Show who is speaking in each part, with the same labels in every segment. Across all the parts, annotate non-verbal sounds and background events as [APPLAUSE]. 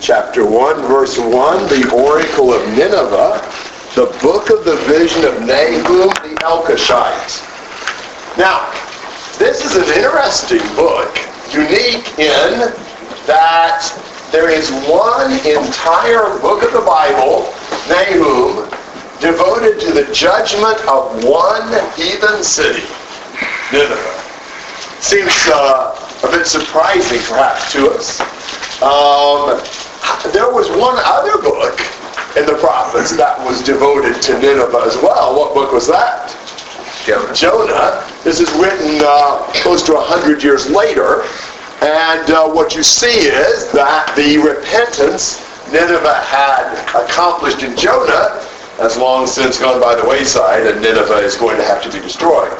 Speaker 1: chapter 1, verse 1, the oracle of Nineveh, the book of the vision of Nahum the Elkoshite. Now, this is an interesting book, unique in that there is one entire book of the Bible, Nahum, devoted to the judgment of one heathen city, Nineveh. Seems uh, a bit surprising, perhaps, to us. Um, there was one other book in the prophets that was devoted to Nineveh as well. What book was that? Jonah. Jonah. This is written uh, close to 100 years later. And uh, what you see is that the repentance Nineveh had accomplished in Jonah has long since gone by the wayside, and Nineveh is going to have to be destroyed.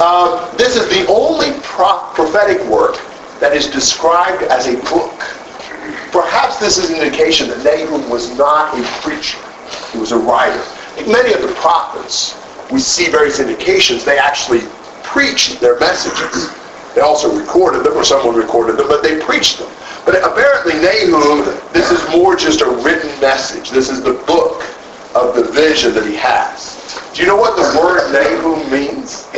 Speaker 1: Um, this is the only pro- prophetic work that is described as a book. Perhaps this is an indication that Nahum was not a preacher. He was a writer. Like many of the prophets, we see various indications they actually preached their messages. They also recorded them, or someone recorded them, but they preached them. But apparently Nahum, this is more just a written message. This is the book of the vision that he has. Do you know what the word Nahum means?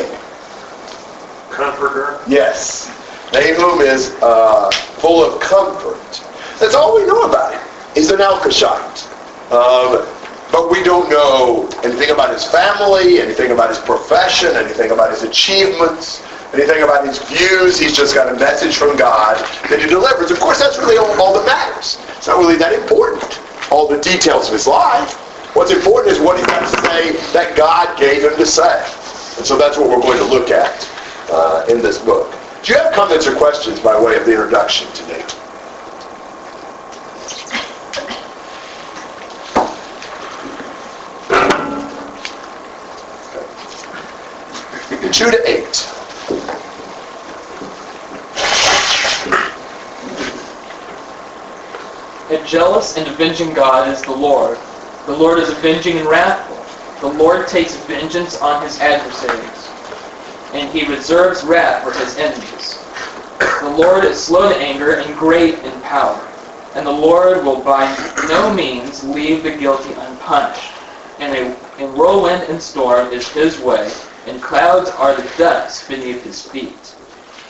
Speaker 2: Comforter?
Speaker 1: Yes. Nahum is uh, full of comfort. That's all we know about him. He's an Elkoshite. Um, but we don't know anything about his family, anything about his profession, anything about his achievements, anything about his views. He's just got a message from God that he delivers. Of course, that's really all, all that matters. It's not really that important, all the details of his life. What's important is what he got to say that God gave him to say. And so that's what we're going to look at uh, in this book. Do you have comments or questions by way of the introduction today? Two to eight.
Speaker 3: A jealous and avenging God is the Lord. The Lord is avenging and wrathful. The Lord takes vengeance on his adversaries, and he reserves wrath for his enemies. The Lord is slow to anger and great in power, and the Lord will by no means leave the guilty unpunished. And a and whirlwind and storm is his way, and clouds are the dust beneath his feet.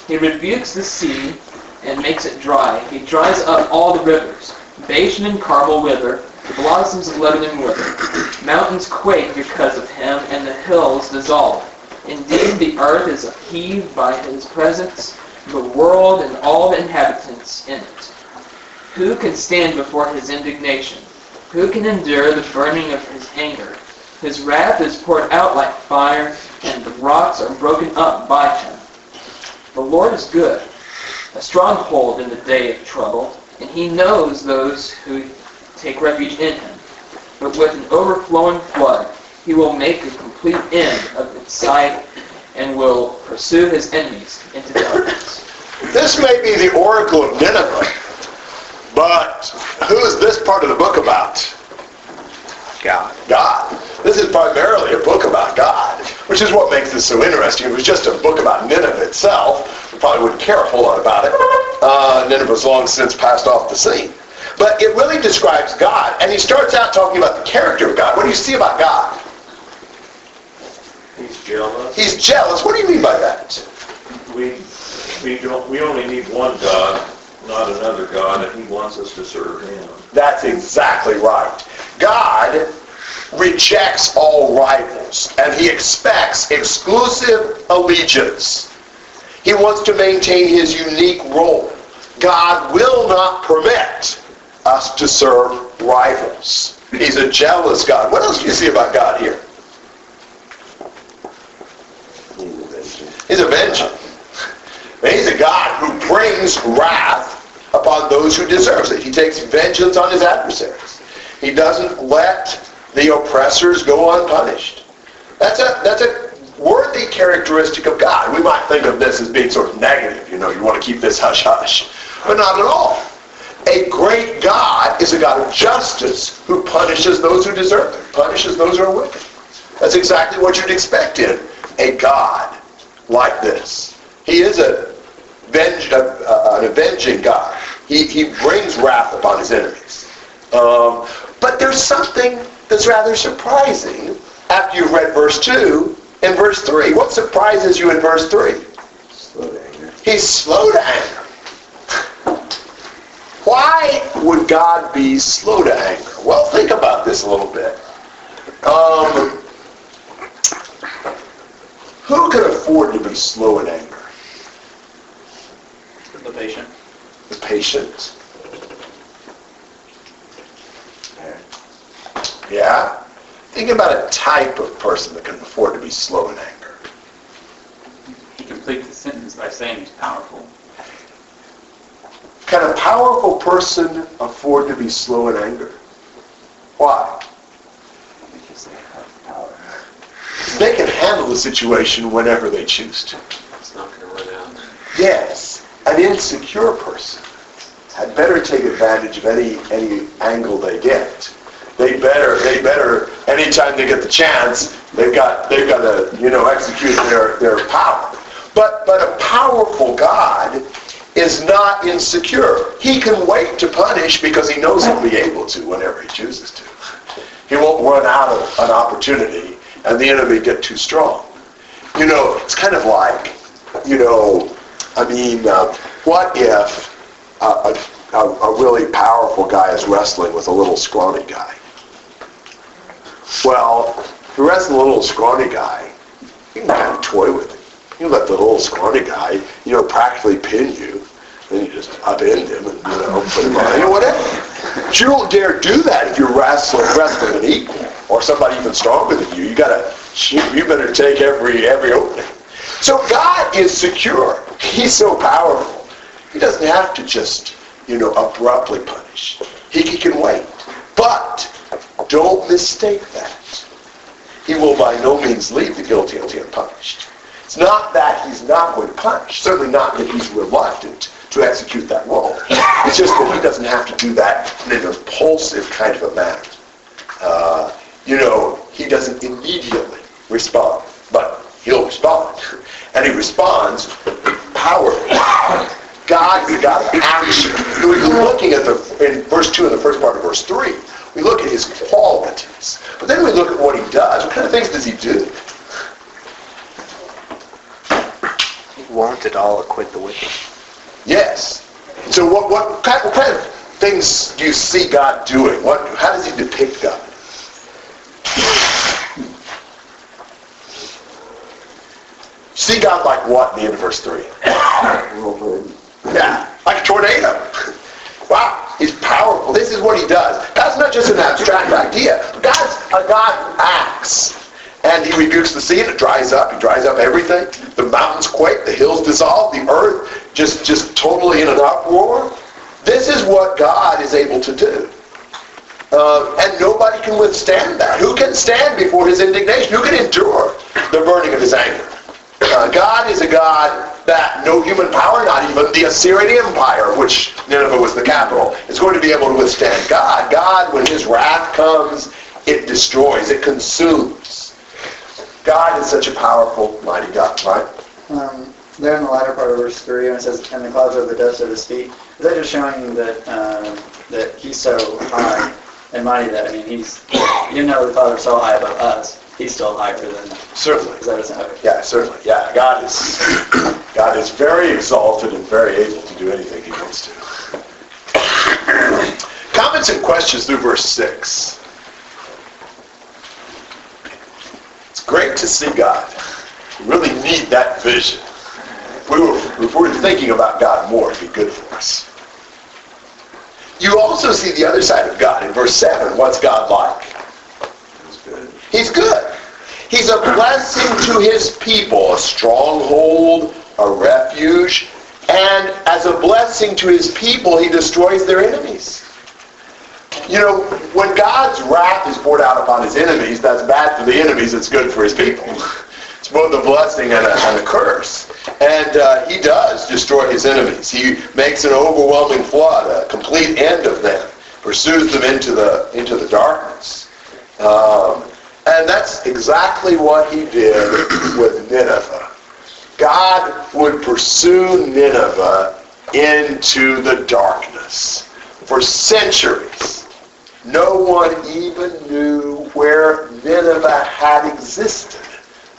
Speaker 3: He rebukes the sea and makes it dry. He dries up all the rivers. Bashan and Carmel wither, the blossoms of Lebanon wither. Mountains quake because of him, and the hills dissolve. Indeed, the earth is upheaved by his presence, the world and all the inhabitants in it. Who can stand before his indignation? Who can endure the burning of his anger? His wrath is poured out like fire, and the rocks are broken up by him. The Lord is good, a stronghold in the day of trouble, and he knows those who take refuge in him. But with an overflowing flood, he will make a complete end of its sight and will pursue his enemies into darkness.
Speaker 1: This may be the oracle of Nineveh, but who is this part of the book about?
Speaker 2: God.
Speaker 1: God. This is primarily a book about God, which is what makes this so interesting. If it was just a book about Nineveh itself, we probably wouldn't care a whole lot about it. Uh, Nineveh's long since passed off the scene. But it really describes God, and he starts out talking about the character of God. What do you see about God?
Speaker 2: He's jealous.
Speaker 1: He's jealous. What do you mean by that?
Speaker 2: We, we don't, we only need one God, not another God, and he wants us to serve him.
Speaker 1: That's exactly right. God rejects all rivals, and he expects exclusive allegiance. He wants to maintain his unique role. God will not permit us to serve rivals. He's a jealous God. What else do you see about God here? He's avenging. He's a God who brings wrath upon those who deserve it. He takes vengeance on his adversaries. He doesn't let the oppressors go unpunished. That's a that's a worthy characteristic of God. We might think of this as being sort of negative. You know, you want to keep this hush hush, but not at all. A great God is a God of justice who punishes those who deserve it, punishes those who are wicked. That's exactly what you'd expect in a God like this. He is a venge, uh, an avenging God. He, he brings wrath upon his enemies. Um, but there's something that's rather surprising after you've read verse 2 and verse 3. What surprises you in verse 3?
Speaker 4: Slow.
Speaker 1: He's slow to anger. Why would God be slow to anger? Well, think about this a little bit. Um, who could afford to be slow in anger?
Speaker 3: The patient.
Speaker 1: The patient. Yeah? Think about a type of person that can afford to be slow in anger.
Speaker 5: He completes the sentence by saying he's powerful.
Speaker 1: Can a powerful person afford to be slow in anger? Why?
Speaker 4: Because they have power.
Speaker 1: They can handle the situation whenever they choose to.
Speaker 4: It's not going to run out.
Speaker 1: Yes, an insecure person had better take advantage of any any angle they get. They better they better anytime they get the chance, they've got they've got to you know execute their their power. But but a powerful God is not insecure. He can wait to punish because he knows he'll be able to whenever he chooses to. He won't run out of an opportunity and the enemy get too strong. You know, it's kind of like, you know, I mean, uh, what if a, a, a really powerful guy is wrestling with a little scrawny guy? Well, if you're wrestling a little scrawny guy, you can kind of toy with him. You let the little scrawny guy, you know, practically pin you. Then you just upend him and, you know, put him on, you know, whatever. But you don't dare do that if you're wrestling, wrestling an equal or somebody even stronger than you. You gotta, you, you better take every, every opening. So God is secure. He's so powerful. He doesn't have to just, you know, abruptly punish. He, he can wait. But don't mistake that. He will by no means leave the guilty unpunished. It's not that he's not going to punish. Certainly not that he's reluctant to execute that role. It's just that he doesn't have to do that in an impulsive kind of a manner. Uh, you know, he doesn't immediately respond, but he'll respond. And he responds with power. God God of action. We're looking at the, in verse 2 and the first part of verse 3, we look at his qualities. But then we look at what he does. What kind of things does he do?
Speaker 4: Won't it all acquit the wicked?
Speaker 1: Yes. So what, what, kind, what kind of things do you see God doing? What, how does he depict God? See God like what in the end of verse 3? Yeah, like a tornado. [LAUGHS] Wow, he's powerful. This is what he does. God's not just an abstract idea. God's a God who acts. And he rebukes the sea and it dries up. He dries up everything. The mountains quake, the hills dissolve, the earth just, just totally in an uproar. This is what God is able to do. Uh, and nobody can withstand that. Who can stand before his indignation? Who can endure the burning of his anger? Uh, God is a God that no human power, not even the Assyrian Empire, which Nineveh was the capital, is going to be able to withstand God. God, when his wrath comes, it destroys, it consumes. God is such a powerful, mighty God, right?
Speaker 6: Um, there in the latter part of verse 3, when it says, and the clouds are the dust of his feet, is that just showing that um, that he's so high and mighty that, I mean, he's, even though the Father's so high above us, he's still higher than,
Speaker 1: Certainly.
Speaker 6: is that okay.
Speaker 1: Yeah, certainly. Yeah, God is God is very exalted and very able to do anything he wants to. [COUGHS] Comments and questions through verse 6. It's great to see God. We really need that vision. If we were, if we were thinking about God more, it'd be good for us. You also see the other side of God in verse 7. What's God like? He's good. He's a blessing to his people, a stronghold, a refuge, and as a blessing to his people, he destroys their enemies. You know, when God's wrath is poured out upon his enemies, that's bad for the enemies, it's good for his people. [LAUGHS] It's both a blessing and a, and a curse. And uh, he does destroy his enemies. He makes an overwhelming flood, a complete end of them, pursues them into the, into the darkness. Um, and that's exactly what he did with Nineveh. God would pursue Nineveh into the darkness for centuries. No one even knew where Nineveh had existed.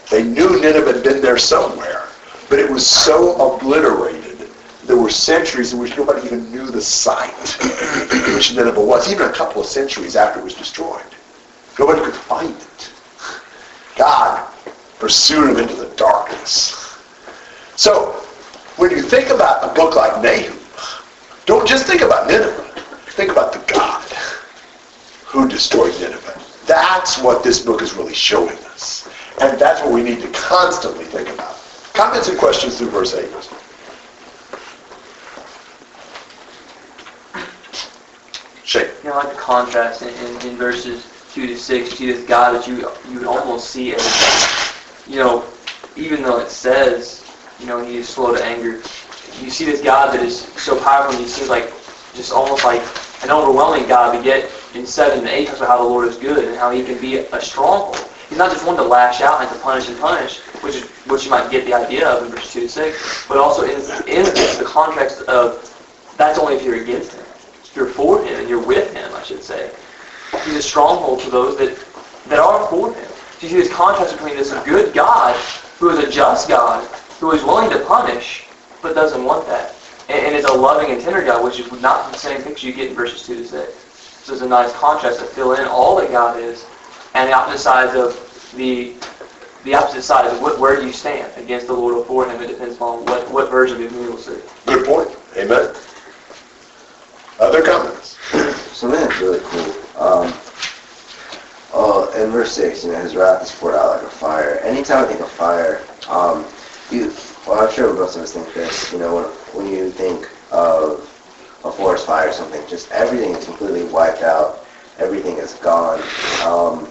Speaker 1: They knew Nineveh had been there somewhere, but it was so obliterated. There were centuries in which nobody even knew the site in which Nineveh was, even a couple of centuries after it was destroyed. Nobody could find it. God pursued them into the darkness. So, when you think about a book like Nahum, don't just think about Nineveh. Think about the God who destroyed Nineveh. That's what this book is really showing us. And that's what we need to constantly think about. Comments and questions through verse 8. Shake.
Speaker 3: You know, like the contrast in, in, in verses 2 to 6. You see this God that you you would almost see as, you know, even though it says, you know, he is slow to anger, you see this God that is so powerful and he seems like just almost like an overwhelming God, but yet in 7 and 8 talks about how the Lord is good and how he can be a stronghold. He's not just one to lash out and to punish and punish, which is which you might get the idea of in verse 2 to 6, but also in, in the context of that's only if you're against him. If you're for him and you're with him, I should say. He's a stronghold to those that, that are for him. So you see this contrast between this good God, who is a just God, who is willing to punish, but doesn't want that. And, and is a loving and tender God, which is not the same picture you get in verses 2 to 6. So it's a nice contrast to fill in all that God is and the opposite sides of the the opposite side of what, where do you stand against the Lord or for Him? It depends on what, what version of you will see.
Speaker 1: Good point. Amen. Other comments?
Speaker 7: So then it's really cool. Um, oh, in verse 6, you know, his wrath is poured out like a fire. Anytime I think of fire, um, you, well, I'm sure most of us think this, you know, when, when you think of a forest fire or something, just everything is completely wiped out. Everything is gone. Um,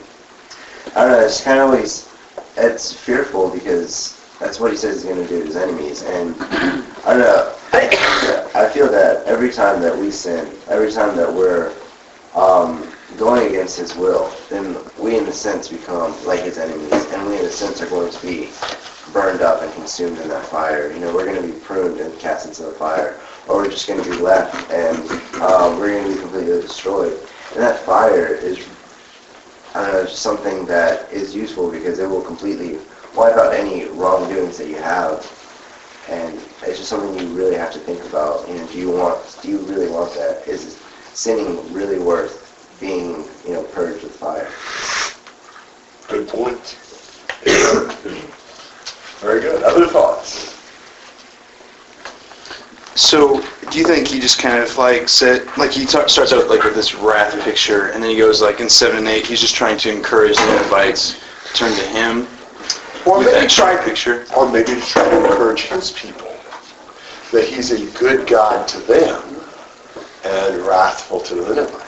Speaker 7: I don't know, it's kind of always, it's fearful because that's what he says he's going to do to his enemies. And [CLEARS THROAT] I don't know, I feel that every time that we sin, every time that we're um, going against his will, then we in a sense become like his enemies. And we in a sense are going to be burned up and consumed in that fire. You know, we're going to be pruned and cast into the fire. Or we're just going to be left and um, we're going to be completely destroyed. And that fire is uh, something that is useful because it will completely wipe out any wrongdoings that you have. And it's just something you really have to think about. You know, do you want, do you really want that? Is sinning really worth being, you know, purged with fire?
Speaker 1: Good point. [COUGHS] [COUGHS] [COUGHS] Very good. Other thoughts?
Speaker 4: So, do you think he just kind of like said, like he ta- starts out like with this wrath picture, and then he goes like in seven and eight, he's just trying to encourage the Ninevites to turn to him
Speaker 1: Or maybe try
Speaker 4: picture.
Speaker 1: or maybe to try to encourage his people that he's a good God to them and wrathful to the Ninevites.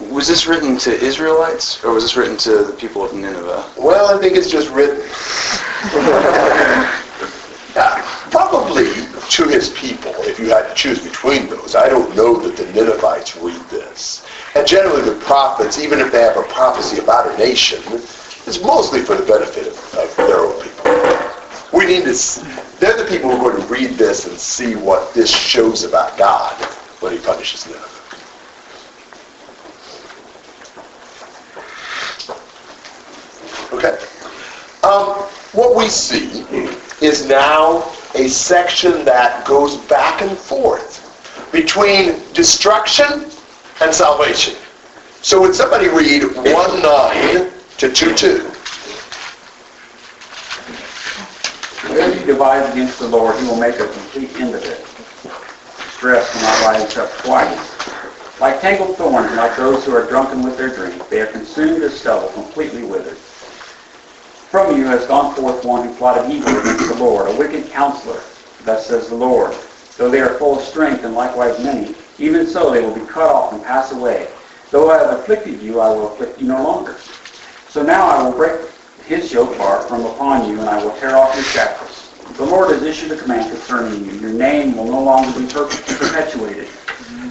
Speaker 4: Was this written to Israelites, or was this written to the people of Nineveh?
Speaker 1: Well, I think it's just written. Yeah, [LAUGHS] uh, Probably to his people, if you had to choose between those. I don't know that the Ninevites read this. And generally the prophets, even if they have a prophecy about a nation, it's mostly for the benefit of, of their own people. We need to—they're the people who are going to read this and see what this shows about God when he punishes Nineveh. Okay. Um, what we see is now a section that goes back and forth between destruction and salvation. So would somebody read 1 9 to 2 2?
Speaker 5: Whatever you devise against the Lord, he will make a complete end of it. Stress will not rise up twice. Like tangled thorns, like those who are drunken with their drink, they are consumed as stubble, completely withered. From you has gone forth one who plotted evil against the Lord, a wicked counselor. Thus says the Lord. Though they are full of strength, and likewise many, even so they will be cut off and pass away. Though I have afflicted you, I will afflict you no longer. So now I will break his yoke bar from upon you, and I will tear off your shackles. The Lord has issued a command concerning you. Your name will no longer be per- perpetuated.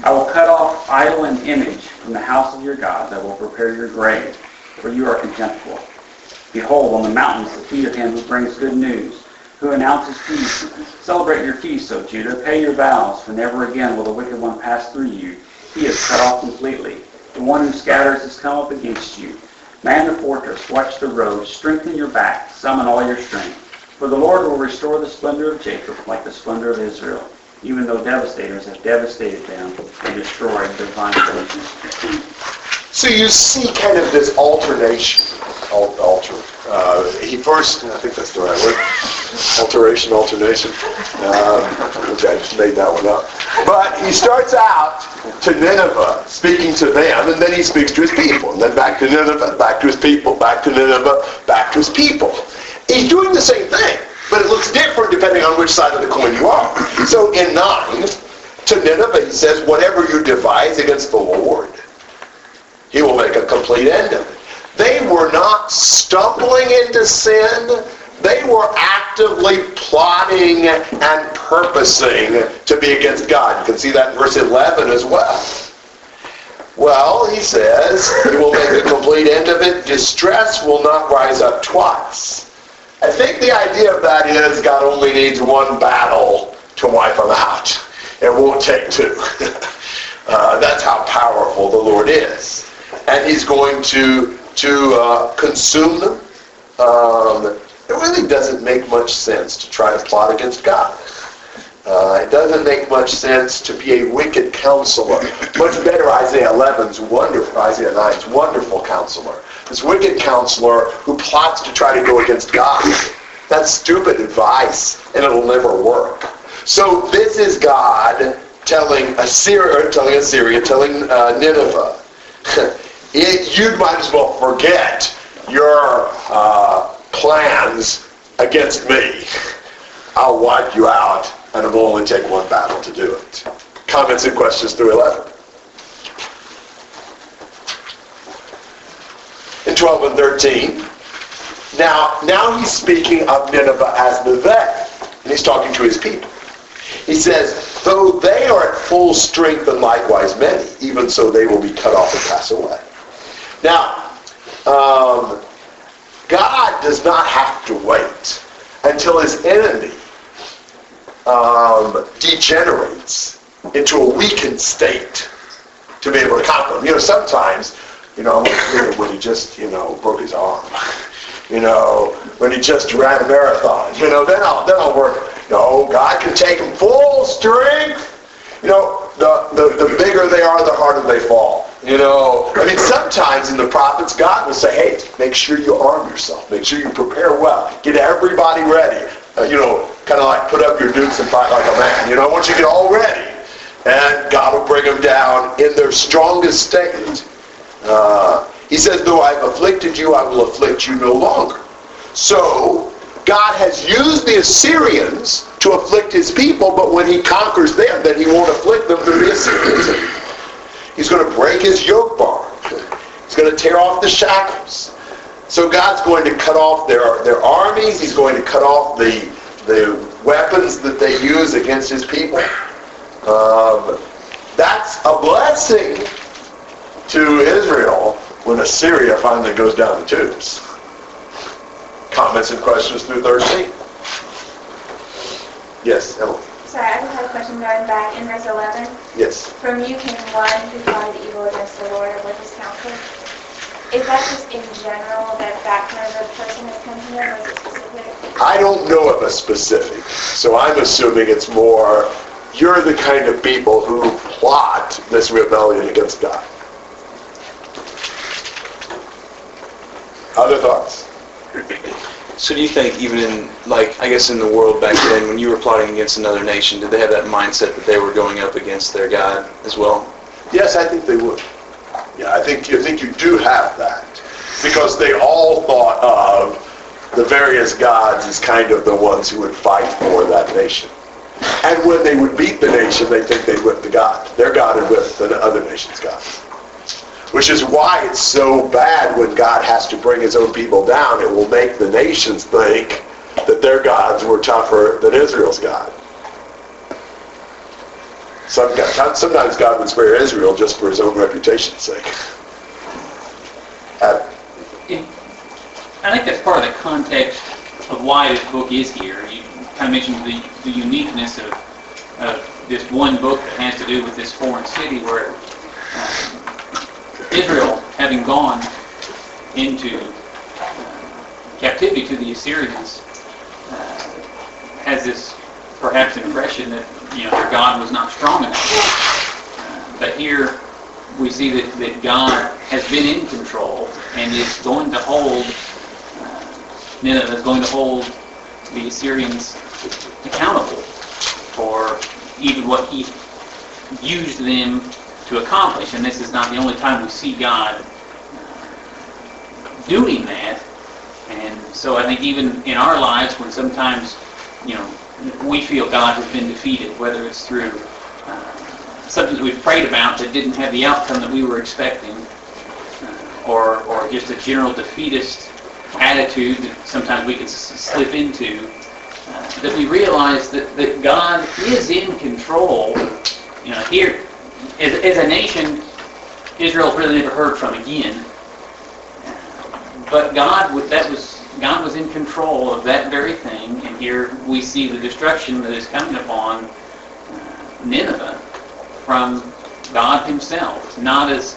Speaker 5: I will cut off idol and image from the house of your gods. I will prepare your grave, for you are contemptible. Behold, on the mountains the feet of him who brings good news, who announces peace. Celebrate your feast, O Judah. Pay your vows, for never again will the wicked one pass through you. He is cut off completely. The one who scatters has come up against you. Man the fortress, watch the road, strengthen your back, summon all your strength. For the Lord will restore the splendor of Jacob like the splendor of Israel, even though devastators have devastated them and destroyed their vine.
Speaker 1: So you see kind of this alternation, al- alter. Uh, he first, I think that's the right word, alteration, alternation. Um, okay, I just made that one up. But he starts out to Nineveh, speaking to them, and then he speaks to his people, and then back to Nineveh, back to his people, back to Nineveh, back to his people. He's doing the same thing, but it looks different depending on which side of the coin you are. So in 9, to Nineveh he says, whatever you devise against the Lord, he will make a complete end of it. They were not stumbling into sin. They were actively plotting and purposing to be against God. You can see that in verse 11 as well. Well, he says, he will make a complete end of it. Distress will not rise up twice. I think the idea of that is God only needs one battle to wipe them out. It won't take two. [LAUGHS] uh, that's how powerful the Lord is. And he's going to, to uh, consume them. Um, it really doesn't make much sense to try to plot against God. Uh, it doesn't make much sense to be a wicked counselor. Much better Isaiah 11's wonderful, Isaiah 9's wonderful counselor. This wicked counselor who plots to try to go against God. That's stupid advice, and it'll never work. So this is God telling Assyria, telling Assyria, telling uh, Nineveh, [LAUGHS] it, you might as well forget your uh, plans against me. [LAUGHS] I'll wipe you out, and it will only take one battle to do it. Comments and questions through 11. In 12 and 13, now, now he's speaking of Nineveh as Nineveh, and he's talking to his people. He says, though they are at full strength and likewise many, even so they will be cut off and pass away. Now, um, God does not have to wait until his enemy um, degenerates into a weakened state to be able to conquer him. You know, sometimes, you know, when he just, you know, broke his arm, [LAUGHS] you know, when he just ran a marathon, you know, then I'll, then I'll work. No, God can take them full strength. You know, the, the, the bigger they are, the harder they fall. You know, I mean, sometimes in the prophets, God will say, hey, make sure you arm yourself. Make sure you prepare well. Get everybody ready. Uh, you know, kind of like put up your dukes and fight like a man. You know, I want you to get all ready. And God will bring them down in their strongest state. Uh, he says, though I've afflicted you, I will afflict you no longer. So, God has used the Assyrians to afflict his people, but when he conquers them, then he won't afflict them through the Assyrians. He's going to break his yoke bar. He's going to tear off the shackles. So God's going to cut off their, their armies. He's going to cut off the, the weapons that they use against his people. Um, that's a blessing to Israel when Assyria finally goes down the tubes. Comments and questions through 13? Yes, Emily.
Speaker 8: Sorry, I just had a question going back in verse 11.
Speaker 1: Yes.
Speaker 8: From you came one who plotted evil against the Lord and with his counsel. Is that just in general that that kind of a person has come here, or is it specific?
Speaker 1: I don't know of a specific, so I'm assuming it's more you're the kind of people who plot this rebellion against God. Other thoughts?
Speaker 4: So do you think even in, like, I guess in the world back then, when you were plotting against another nation, did they have that mindset that they were going up against their God as well?
Speaker 1: Yes, I think they would. Yeah, I think you think you do have that because they all thought of the various gods as kind of the ones who would fight for that nation. And when they would beat the nation, they think they'd whip the God. Their God had whipped the other nation's God. Which is why it's so bad when God has to bring his own people down. It will make the nations think that their gods were tougher than Israel's God. Sometimes, God would spare Israel just for his own reputation's sake.
Speaker 9: I think that's part of the context of why this book is here. You, kind of mentioned the, the uniqueness of, of this one book that has to do with this foreign city where Israel, having gone into uh, captivity to the Assyrians, uh, has this perhaps impression that you know their God was not strong enough. Uh, but here we see that, that God has been in control and is going to hold uh, Nineveh is going to hold the Assyrians accountable for even what he used them to accomplish. And this is not the only time we see God uh, doing that. And so I think even in our lives, when sometimes, you know, we feel God has been defeated, whether it's through uh, something that we've prayed about that didn't have the outcome that we were expecting, uh, or, or just a general defeatist attitude that sometimes we can s- slip into, uh, that we realize that, that God is in control. You know, here, as, as a nation, Israel's really never heard from again. But God, that was God was in control of that very thing, and here we see the destruction that is coming upon uh, Nineveh from God Himself, not as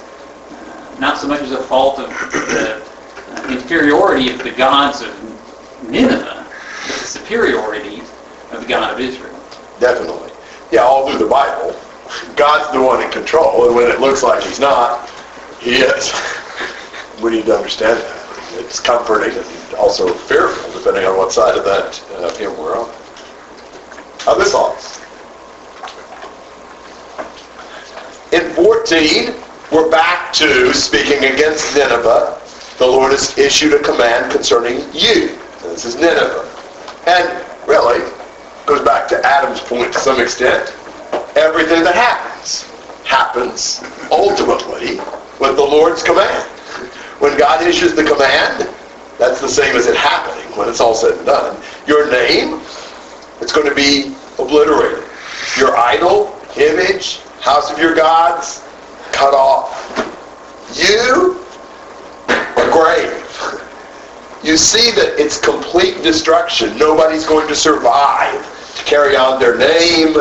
Speaker 9: uh, not so much as a fault of the uh, inferiority of the gods of Nineveh, but the superiority of the God of Israel.
Speaker 1: Definitely. Yeah, all through the Bible, God's the one in control, and when it looks like He's not, He is. We need to understand that. It's comforting and also fearful, depending on what side of that uh, hymn we're on. Other songs. In 14, we're back to speaking against Nineveh. The Lord has issued a command concerning you. This is Nineveh. And really, goes back to Adam's point to some extent. Everything that happens, happens ultimately with the Lord's command. When God issues the command, that's the same as it happening when it's all said and done. Your name, it's going to be obliterated. Your idol, image, house of your gods, cut off. You, a grave. You see that it's complete destruction. Nobody's going to survive to carry on their name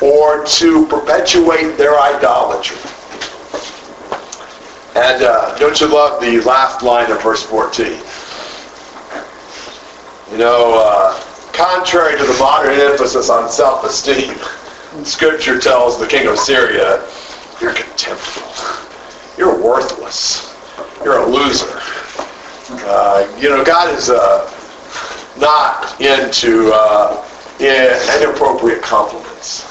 Speaker 1: or to perpetuate their idolatry. And uh, don't you love the last line of verse 14? You know, uh, contrary to the modern emphasis on self-esteem, [LAUGHS] Scripture tells the king of Assyria, you're contemptible. You're worthless. You're a loser. Uh, you know, God is uh, not into uh, inappropriate compliments.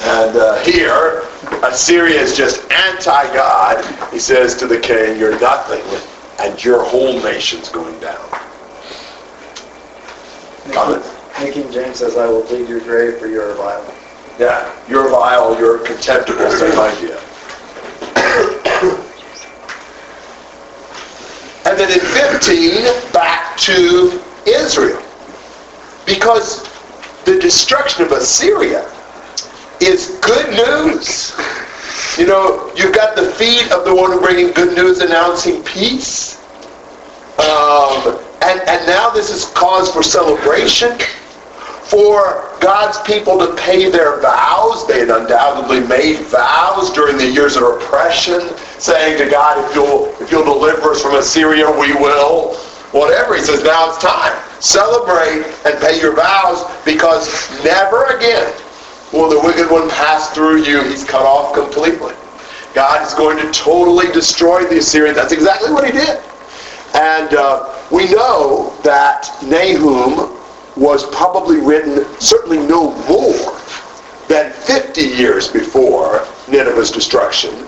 Speaker 1: And uh, here, Assyria is just anti-God. He says to the king, you're nothing, and your whole nation's going down. Comment?
Speaker 6: New King James says, I will plead your grave for your vile.
Speaker 1: Yeah, you're vile, you're contemptible, same idea. And then in 15, back to Israel. Because the destruction of Assyria is good news. You know, you've got the feet of the one bringing good news announcing peace. Um, and, and now this is cause for celebration for God's people to pay their vows. They had undoubtedly made vows during the years of oppression, saying to God, if you'll, if you'll deliver us from Assyria, we will. Whatever. He says, now it's time. Celebrate and pay your vows because never again will the wicked one pass through you. He's cut off completely. God is going to totally destroy the Assyrians. That's exactly what he did. And uh, we know that Nahum was probably written certainly no more than 50 years before Nineveh's destruction.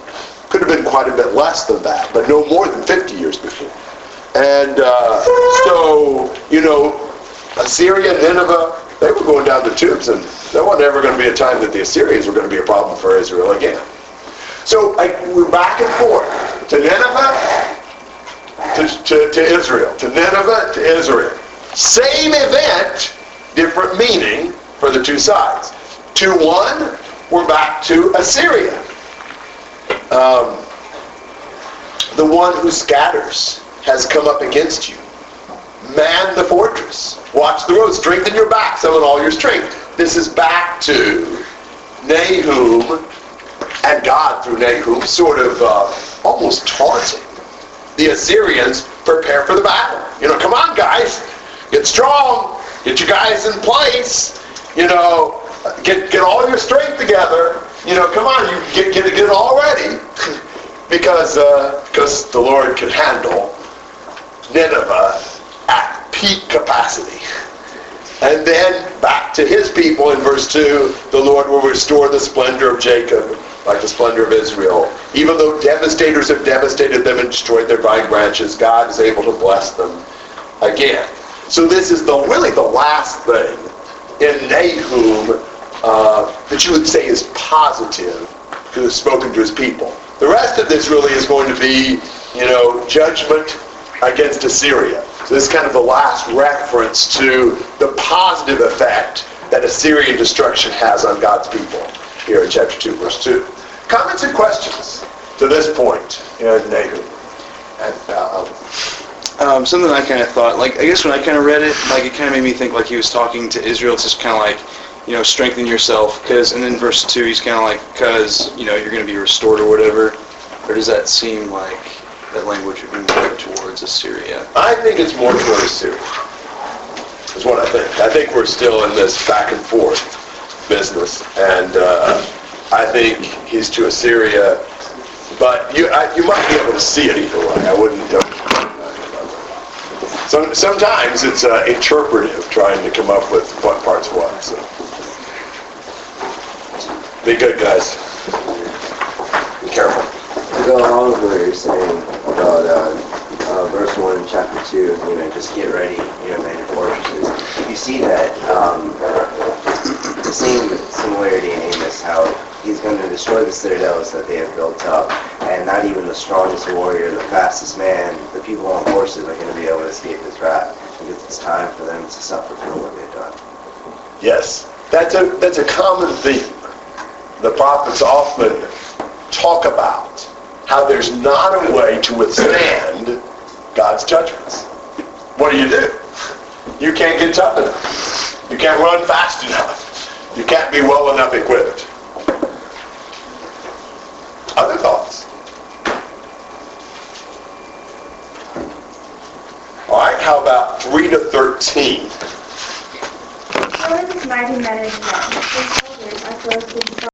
Speaker 1: Could have been quite a bit less than that, but no more than 50 years before. And uh, so, you know, Assyria, Nineveh, they were going down the tubes, and there wasn't ever going to be a time that the Assyrians were going to be a problem for Israel again. So I, we're back and forth to Nineveh, to, to, to Israel, to Nineveh, to Israel. Same event, different meaning for the two sides. To one, we're back to Assyria. Um, the one who scatters has come up against you. Man the fortress. Watch the road. Strengthen your back. Summon all your strength. This is back to Nahum and God through Nahum sort of uh, almost taunting the Assyrians prepare for the battle. You know, come on guys, get strong, get you guys in place. You know, get get all your strength together. You know, come on, you get get, get it all ready [LAUGHS] because uh, because the Lord can handle Nineveh at peak capacity. And then back to his people in verse 2, the Lord will restore the splendor of Jacob like the splendor of Israel. Even though devastators have devastated them and destroyed their vine branches, God is able to bless them again. So this is the really the last thing in Nahum uh, that you would say is positive to have spoken to his people. The rest of this really is going to be, you know, judgment against Assyria. So this is kind of the last reference to the positive effect that Assyrian destruction has on God's people here in chapter 2, verse 2. Comments and questions to this point in Nahum? Uh,
Speaker 4: Um, something I kind of thought, like, I guess when I kind of read it, like, it kind of made me think like he was talking to Israel, it's just kind of like, you know, strengthen yourself, because, and then verse 2, he's kind of like, because, you know, you're going to be restored or whatever. Or does that seem like that language would be more towards Assyria?
Speaker 1: I think it's more towards Assyria. Is what I think. I think we're still in this back and forth business, and uh, I think he's to Assyria. But you, I, you might be able to see it either way. I wouldn't. Some, sometimes it's uh, interpretive, trying to come up with what part's what. So. Be good, guys. Be careful.
Speaker 7: To go along with what you're saying about uh, uh, verse 1 in chapter 2, you know, just get ready, you know, man your fortresses. You see that um, the same similarity in Amos, how he's going to destroy the citadels that they have built up, and not even the strongest warrior, the fastest man, the people on horses are going to be able to escape his wrath, because it's time for them to suffer for what they've done.
Speaker 1: Yes, that's a that's a common theme. The prophets often talk about how there's not a way to withstand God's judgments. What do you do? You can't get tough enough. You can't run fast enough. You can't be well enough equipped. Other thoughts? All right, how about 3 to 13?
Speaker 8: How are these mighty men and soldiers are